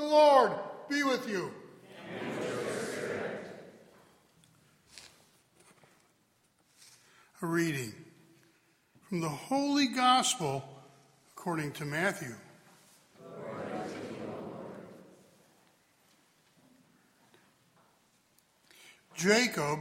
The Lord be with you. A reading from the Holy Gospel according to Matthew. Jacob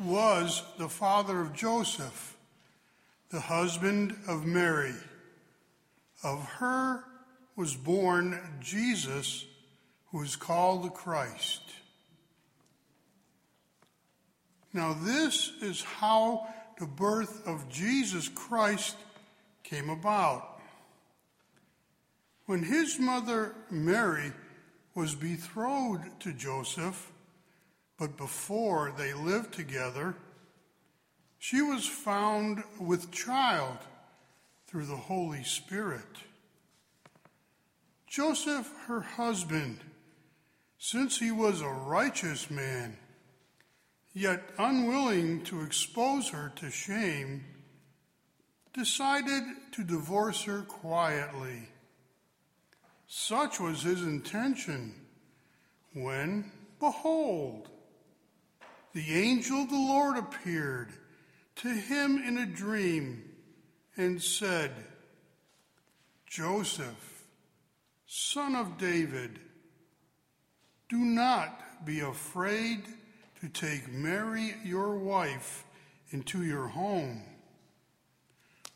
was the father of Joseph, the husband of Mary. Of her was born Jesus, who is called the Christ. Now, this is how the birth of Jesus Christ came about. When his mother Mary was betrothed to Joseph, but before they lived together, she was found with child through the Holy Spirit. Joseph, her husband, since he was a righteous man, yet unwilling to expose her to shame, decided to divorce her quietly. Such was his intention when, behold, the angel of the Lord appeared to him in a dream and said, Joseph, son of David, do not be afraid to take Mary, your wife, into your home.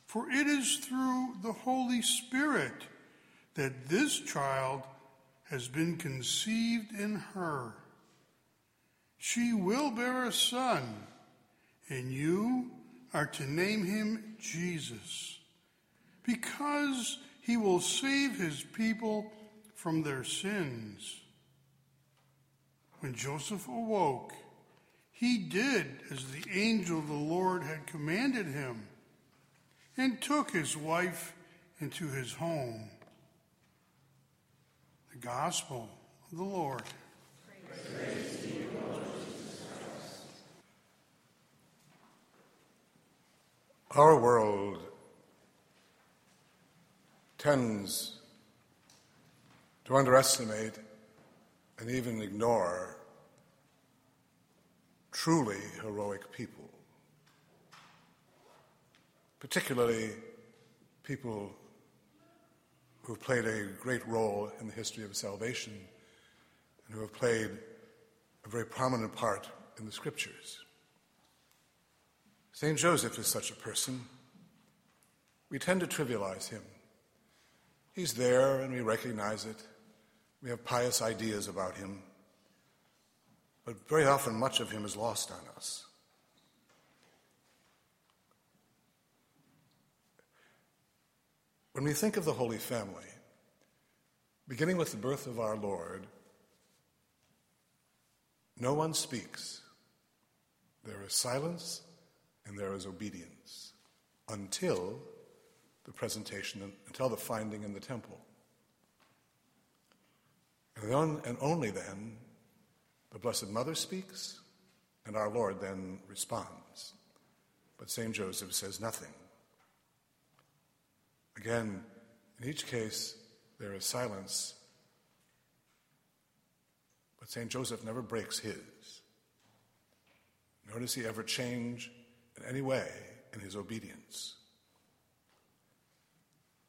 For it is through the Holy Spirit that this child has been conceived in her. She will bear a son, and you are to name him Jesus, because he will save his people from their sins. When Joseph awoke, he did as the angel of the Lord had commanded him and took his wife into his home. The Gospel of the Lord. Our world tends to underestimate and even ignore truly heroic people, particularly people who have played a great role in the history of salvation and who have played a very prominent part in the scriptures. St. Joseph is such a person. We tend to trivialize him. He's there and we recognize it. We have pious ideas about him. But very often, much of him is lost on us. When we think of the Holy Family, beginning with the birth of our Lord, no one speaks. There is silence and there is obedience until the presentation, until the finding in the temple. And, then, and only then the Blessed Mother speaks, and our Lord then responds. But St. Joseph says nothing. Again, in each case, there is silence, but St. Joseph never breaks his. Nor does he ever change in any way in his obedience.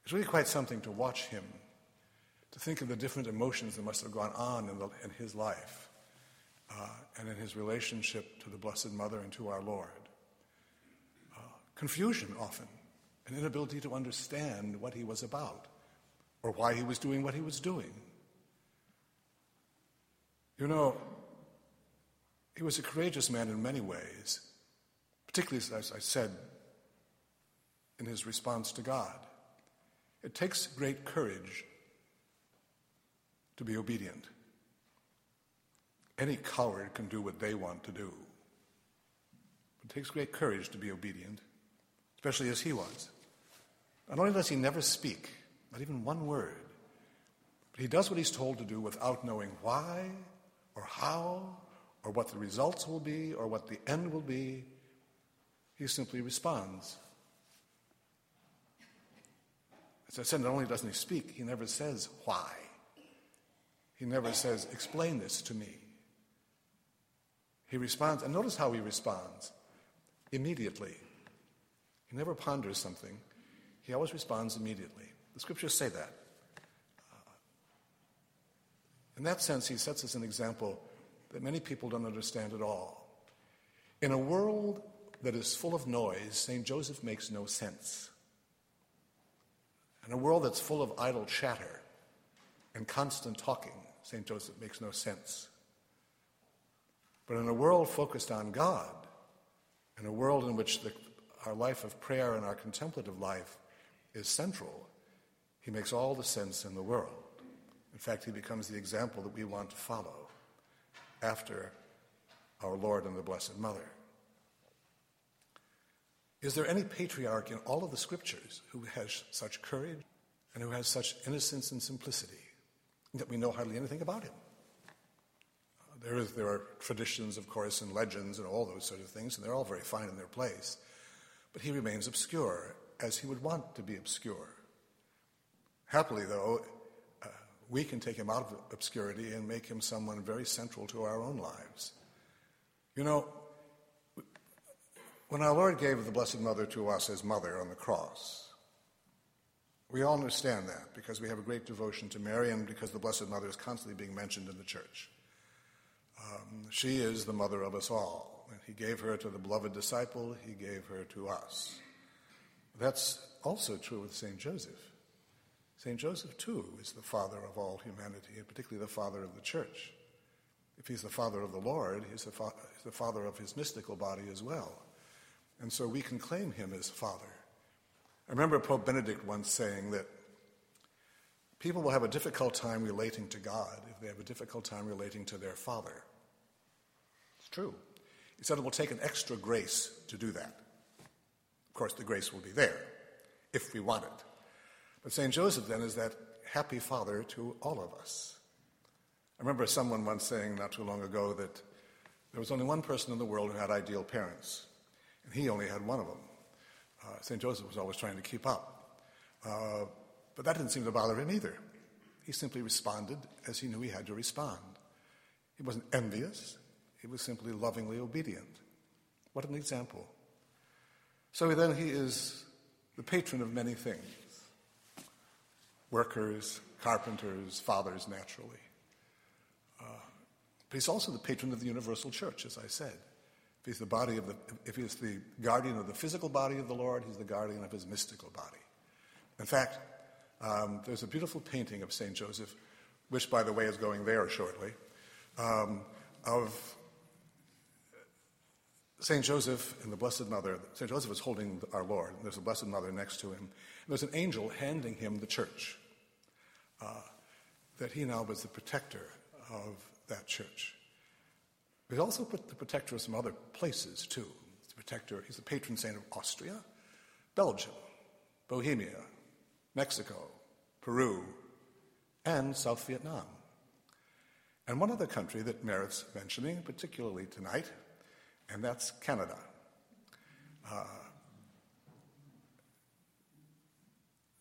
It's really quite something to watch him, to think of the different emotions that must have gone on in, the, in his life uh, and in his relationship to the Blessed Mother and to our Lord. Uh, confusion often, an inability to understand what he was about or why he was doing what he was doing. You know, he was a courageous man in many ways particularly as I said in his response to God. It takes great courage to be obedient. Any coward can do what they want to do. It takes great courage to be obedient, especially as he was. Not only does he never speak, not even one word, but he does what he's told to do without knowing why or how or what the results will be or what the end will be. He simply responds. As I said, not only doesn't he speak, he never says why. He never says, Explain this to me. He responds, and notice how he responds immediately. He never ponders something, he always responds immediately. The scriptures say that. Uh, in that sense, he sets us an example that many people don't understand at all. In a world that is full of noise, St. Joseph makes no sense. In a world that's full of idle chatter and constant talking, St. Joseph makes no sense. But in a world focused on God, in a world in which the, our life of prayer and our contemplative life is central, he makes all the sense in the world. In fact, he becomes the example that we want to follow after our Lord and the Blessed Mother. Is there any patriarch in all of the scriptures who has such courage and who has such innocence and simplicity that we know hardly anything about him? Uh, there, is, there are traditions, of course, and legends and all those sort of things, and they're all very fine in their place. But he remains obscure, as he would want to be obscure. Happily, though, uh, we can take him out of obscurity and make him someone very central to our own lives. You know, when our Lord gave the Blessed Mother to us as mother on the cross, we all understand that because we have a great devotion to Mary and because the Blessed Mother is constantly being mentioned in the church. Um, she is the mother of us all. He gave her to the beloved disciple, he gave her to us. That's also true with St. Joseph. St. Joseph, too, is the father of all humanity, and particularly the father of the church. If he's the father of the Lord, he's the, fa- he's the father of his mystical body as well. And so we can claim him as Father. I remember Pope Benedict once saying that people will have a difficult time relating to God if they have a difficult time relating to their Father. It's true. He said it will take an extra grace to do that. Of course, the grace will be there if we want it. But St. Joseph then is that happy father to all of us. I remember someone once saying not too long ago that there was only one person in the world who had ideal parents and he only had one of them. Uh, St. Joseph was always trying to keep up. Uh, but that didn't seem to bother him either. He simply responded as he knew he had to respond. He wasn't envious, he was simply lovingly obedient. What an example. So then he is the patron of many things workers, carpenters, fathers, naturally. Uh, but he's also the patron of the universal church, as I said. If he's the body of the, if he's the guardian of the physical body of the Lord, he's the guardian of his mystical body. In fact, um, there's a beautiful painting of St. Joseph, which, by the way, is going there shortly, um, of St. Joseph and the Blessed Mother. St. Joseph is holding our Lord, there's a Blessed Mother next to him. And there's an angel handing him the church, uh, that he now was the protector of that church. He's also put the protector of some other places, too. He's the protector, he's the patron saint of Austria, Belgium, Bohemia, Mexico, Peru, and South Vietnam. And one other country that merits mentioning, particularly tonight, and that's Canada. Uh,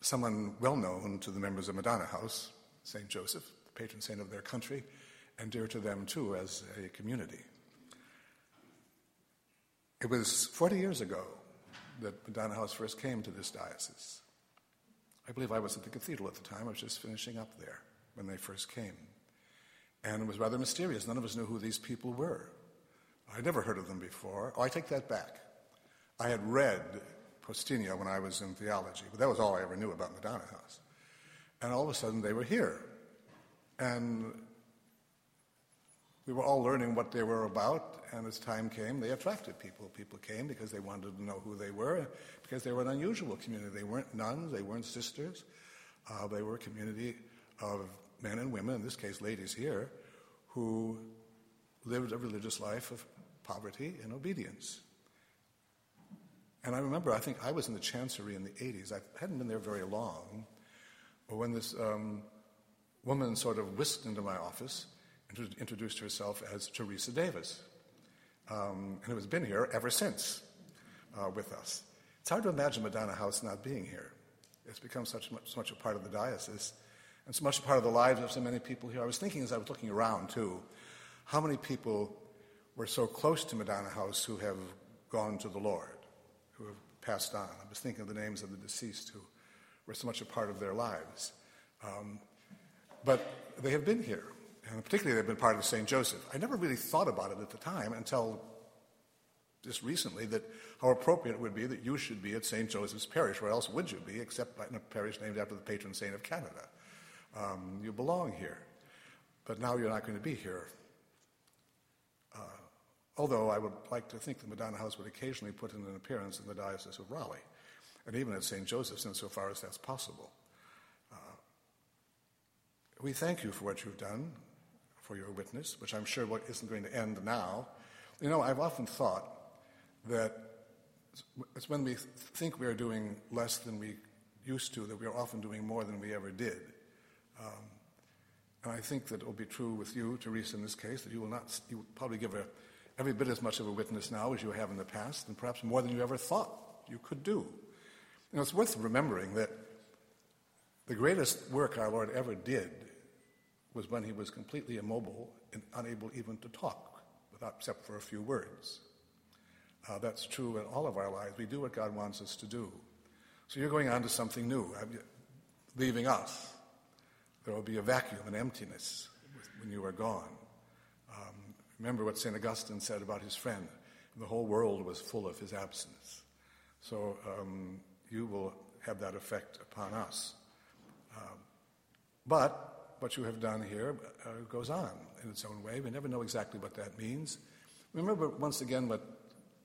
someone well known to the members of Madonna House, St. Joseph, the patron saint of their country, and dear to them too as a community. It was 40 years ago that Madonna House first came to this diocese. I believe I was at the cathedral at the time. I was just finishing up there when they first came. And it was rather mysterious. None of us knew who these people were. I'd never heard of them before. Oh, I take that back. I had read Poustinia when I was in theology, but that was all I ever knew about Madonna House. And all of a sudden they were here. And we were all learning what they were about, and as time came, they attracted people. People came because they wanted to know who they were, because they were an unusual community. They weren't nuns, they weren't sisters. Uh, they were a community of men and women, in this case, ladies here, who lived a religious life of poverty and obedience. And I remember, I think I was in the chancery in the 80s. I hadn't been there very long, but when this um, woman sort of whisked into my office introduced herself as Teresa Davis, um, and who has been here ever since uh, with us. It's hard to imagine Madonna House not being here. It's become such much, much a part of the diocese and so much a part of the lives of so many people here. I was thinking as I was looking around, too, how many people were so close to Madonna House who have gone to the Lord, who have passed on. I was thinking of the names of the deceased who were so much a part of their lives. Um, but they have been here, and particularly they've been part of St. Joseph. I never really thought about it at the time until just recently that how appropriate it would be that you should be at St. Joseph's Parish. Where else would you be except in a parish named after the patron saint of Canada? Um, you belong here. But now you're not going to be here. Uh, although I would like to think the Madonna House would occasionally put in an appearance in the Diocese of Raleigh, and even at St. Joseph's, insofar as that's possible. Uh, we thank you for what you've done, for your witness, which I'm sure isn't going to end now. You know, I've often thought that it's when we think we are doing less than we used to that we are often doing more than we ever did. Um, and I think that it will be true with you, Teresa, in this case, that you will not, you will probably give a, every bit as much of a witness now as you have in the past, and perhaps more than you ever thought you could do. You know, it's worth remembering that the greatest work our Lord ever did was when he was completely immobile and unable even to talk, without, except for a few words. Uh, that's true in all of our lives. We do what God wants us to do. So you're going on to something new, leaving us. There will be a vacuum, an emptiness when you are gone. Um, remember what St. Augustine said about his friend the whole world was full of his absence. So um, you will have that effect upon us. Um, but what you have done here uh, goes on in its own way. We never know exactly what that means. Remember, once again, what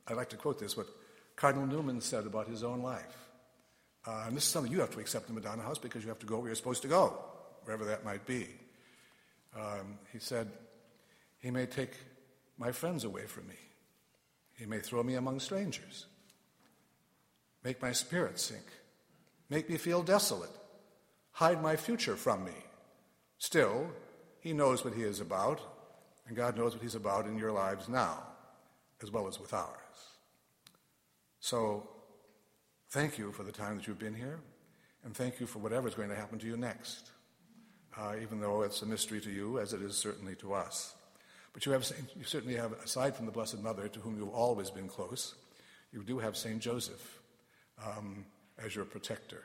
I like to quote this, what Cardinal Newman said about his own life. Uh, and this is something you have to accept in Madonna House because you have to go where you're supposed to go, wherever that might be. Um, he said, He may take my friends away from me. He may throw me among strangers, make my spirit sink, make me feel desolate, hide my future from me. Still, He knows what He is about, and God knows what He's about in your lives now, as well as with ours. So, thank you for the time that you've been here, and thank you for whatever is going to happen to you next, uh, even though it's a mystery to you, as it is certainly to us. But you, have, you certainly have, aside from the Blessed Mother, to whom you've always been close, you do have St. Joseph um, as your protector,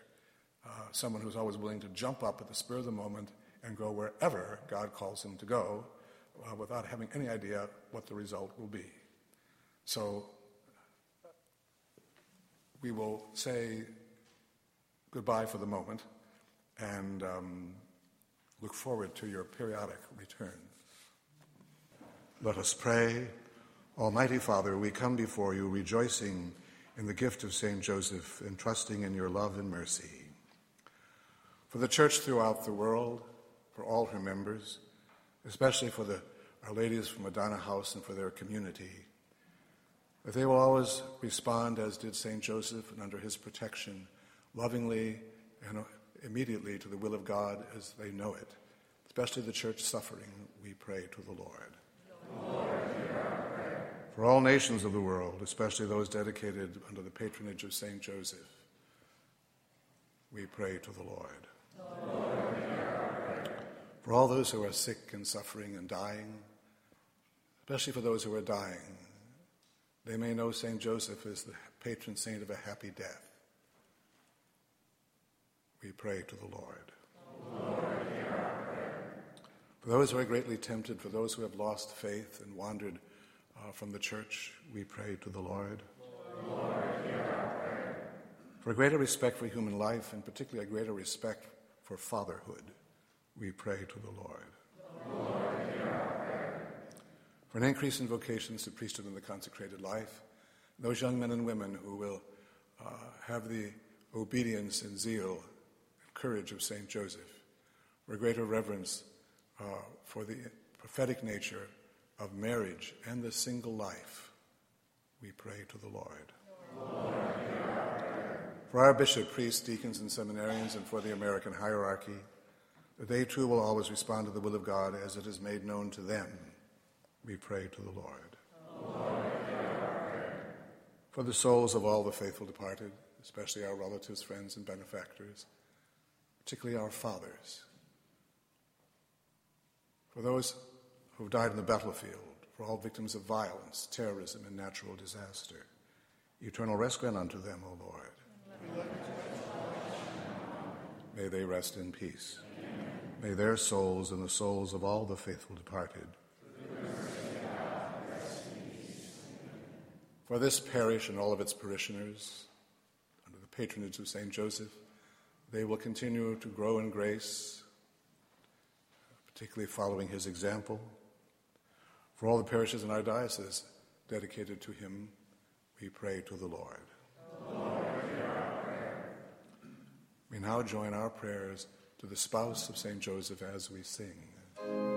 uh, someone who's always willing to jump up at the spur of the moment and go wherever God calls him to go uh, without having any idea what the result will be. So we will say goodbye for the moment and um, look forward to your periodic return. Let us pray. Almighty Father, we come before you rejoicing in the gift of St. Joseph and trusting in your love and mercy. For the church throughout the world, for all her members, especially for the Our Ladies from Madonna House and for their community, that they will always respond as did St. Joseph and under his protection, lovingly and immediately to the will of God as they know it. Especially the church suffering, we pray to the Lord. For all nations of the world, especially those dedicated under the patronage of St. Joseph, we pray to the Lord. Lord for all those who are sick and suffering and dying, especially for those who are dying, they may know St. Joseph as the patron saint of a happy death. We pray to the Lord. Lord for those who are greatly tempted, for those who have lost faith and wandered uh, from the church, we pray to the Lord. Lord for a greater respect for human life, and particularly a greater respect for fatherhood, we pray to the Lord. For an increase in vocations to priesthood and the consecrated life, those young men and women who will uh, have the obedience and zeal and courage of St. Joseph, for greater reverence uh, for the prophetic nature of marriage and the single life, we pray to the Lord. Lord for our bishop, priests, deacons, and seminarians, and for the American hierarchy, they too will always respond to the will of God as it is made known to them we pray to the Lord. Lord For the souls of all the faithful departed, especially our relatives, friends, and benefactors, particularly our fathers, for those who have died in the battlefield, for all victims of violence, terrorism, and natural disaster. Eternal rest grant unto them, O Lord. May they rest in peace. May their souls and the souls of all the faithful departed. For this parish and all of its parishioners, under the patronage of St. Joseph, they will continue to grow in grace, particularly following his example. For all the parishes in our diocese dedicated to him, we pray to the Lord. Lord we now join our prayers to the spouse of St. Joseph as we sing.